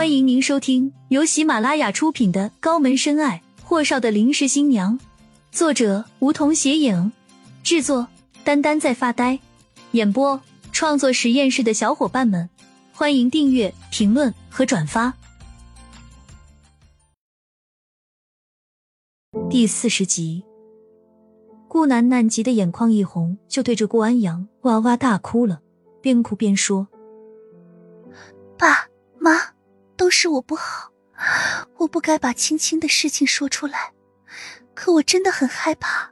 欢迎您收听由喜马拉雅出品的《高门深爱：霍少的临时新娘》，作者梧桐斜影，制作丹丹在发呆，演播创作实验室的小伙伴们，欢迎订阅、评论和转发。第四十集，顾楠楠急得眼眶一红，就对着顾安阳哇哇大哭了，边哭边说：“爸。”都是我不好，我不该把青青的事情说出来。可我真的很害怕。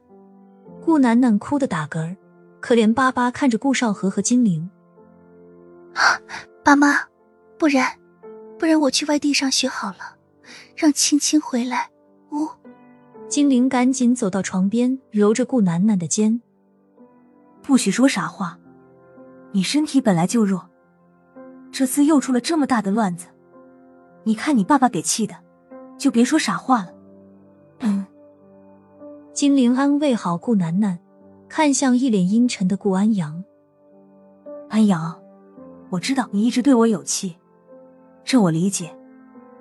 顾楠楠哭得打嗝儿，可怜巴巴看着顾少河和金玲。爸妈，不然，不然我去外地上学好了，让青青回来。呜。金玲赶紧走到床边，揉着顾楠楠的肩。不许说傻话，你身体本来就弱，这次又出了这么大的乱子。你看你爸爸给气的，就别说傻话了。嗯，金玲安慰好顾楠楠，看向一脸阴沉的顾安阳。安阳，我知道你一直对我有气，这我理解。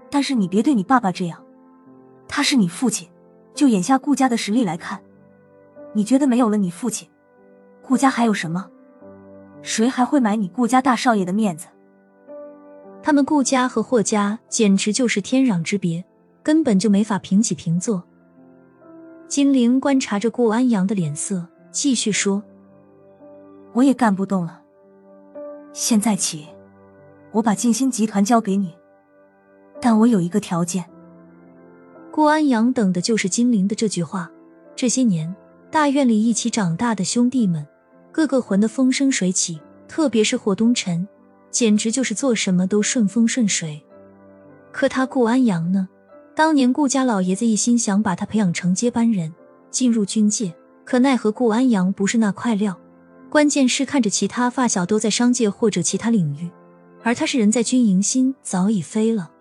但是你别对你爸爸这样，他是你父亲。就眼下顾家的实力来看，你觉得没有了你父亲，顾家还有什么？谁还会买你顾家大少爷的面子？他们顾家和霍家简直就是天壤之别，根本就没法平起平坐。金玲观察着顾安阳的脸色，继续说：“我也干不动了。现在起，我把静心集团交给你，但我有一个条件。”顾安阳等的就是金玲的这句话。这些年，大院里一起长大的兄弟们，个个混得风生水起，特别是霍东辰。简直就是做什么都顺风顺水，可他顾安阳呢？当年顾家老爷子一心想把他培养成接班人，进入军界，可奈何顾安阳不是那块料。关键是看着其他发小都在商界或者其他领域，而他是人在军营，心早已飞了。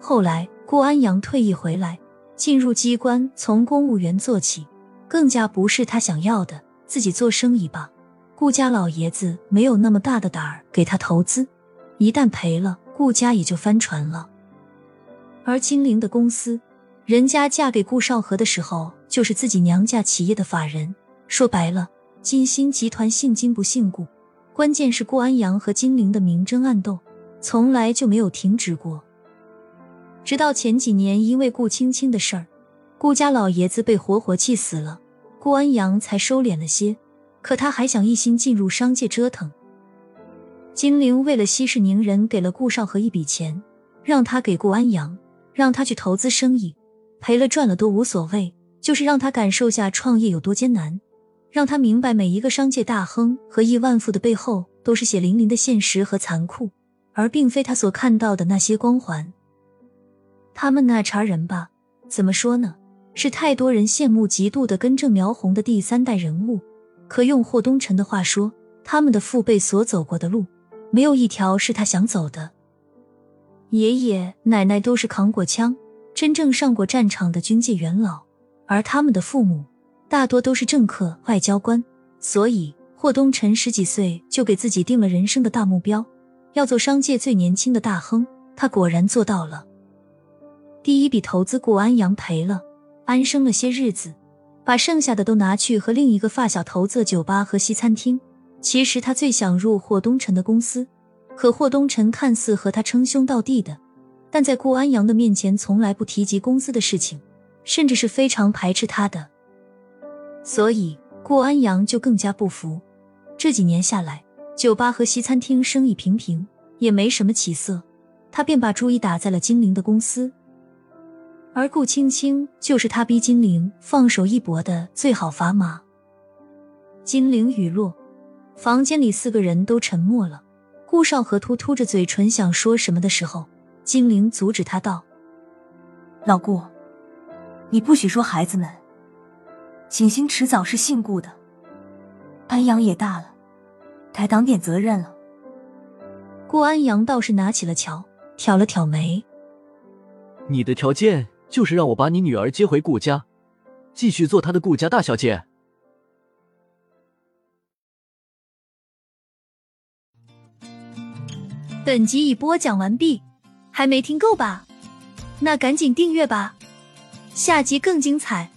后来顾安阳退役回来，进入机关，从公务员做起，更加不是他想要的。自己做生意吧。顾家老爷子没有那么大的胆儿给他投资，一旦赔了，顾家也就翻船了。而金陵的公司，人家嫁给顾少河的时候，就是自己娘家企业的法人。说白了，金星集团姓金不姓顾，关键是顾安阳和金陵的明争暗斗，从来就没有停止过。直到前几年，因为顾青青的事儿，顾家老爷子被活活气死了，顾安阳才收敛了些。可他还想一心进入商界折腾。金玲为了息事宁人，给了顾少和一笔钱，让他给顾安阳，让他去投资生意，赔了赚了都无所谓，就是让他感受下创业有多艰难，让他明白每一个商界大亨和亿万富的背后都是血淋淋的现实和残酷，而并非他所看到的那些光环。他们那茬人吧，怎么说呢？是太多人羡慕嫉妒的根正苗红的第三代人物。可用霍东辰的话说，他们的父辈所走过的路，没有一条是他想走的。爷爷奶奶都是扛过枪、真正上过战场的军界元老，而他们的父母大多都是政客、外交官。所以，霍东辰十几岁就给自己定了人生的大目标，要做商界最年轻的大亨。他果然做到了。第一笔投资，顾安阳赔了，安生了些日子。把剩下的都拿去和另一个发小投资酒吧和西餐厅。其实他最想入霍东辰的公司，可霍东辰看似和他称兄道弟的，但在顾安阳的面前从来不提及公司的事情，甚至是非常排斥他的。所以顾安阳就更加不服。这几年下来，酒吧和西餐厅生意平平，也没什么起色，他便把主意打在了金陵的公司。而顾青青就是他逼金玲放手一搏的最好砝码。金玲雨落，房间里四个人都沉默了。顾少河突突着嘴唇想说什么的时候，金玲阻止他道：“老顾，你不许说孩子们。景星迟早是姓顾的，安阳也大了，该挡点责任了。”顾安阳倒是拿起了桥，挑了挑眉：“你的条件？”就是让我把你女儿接回顾家，继续做她的顾家大小姐。本集已播讲完毕，还没听够吧？那赶紧订阅吧，下集更精彩。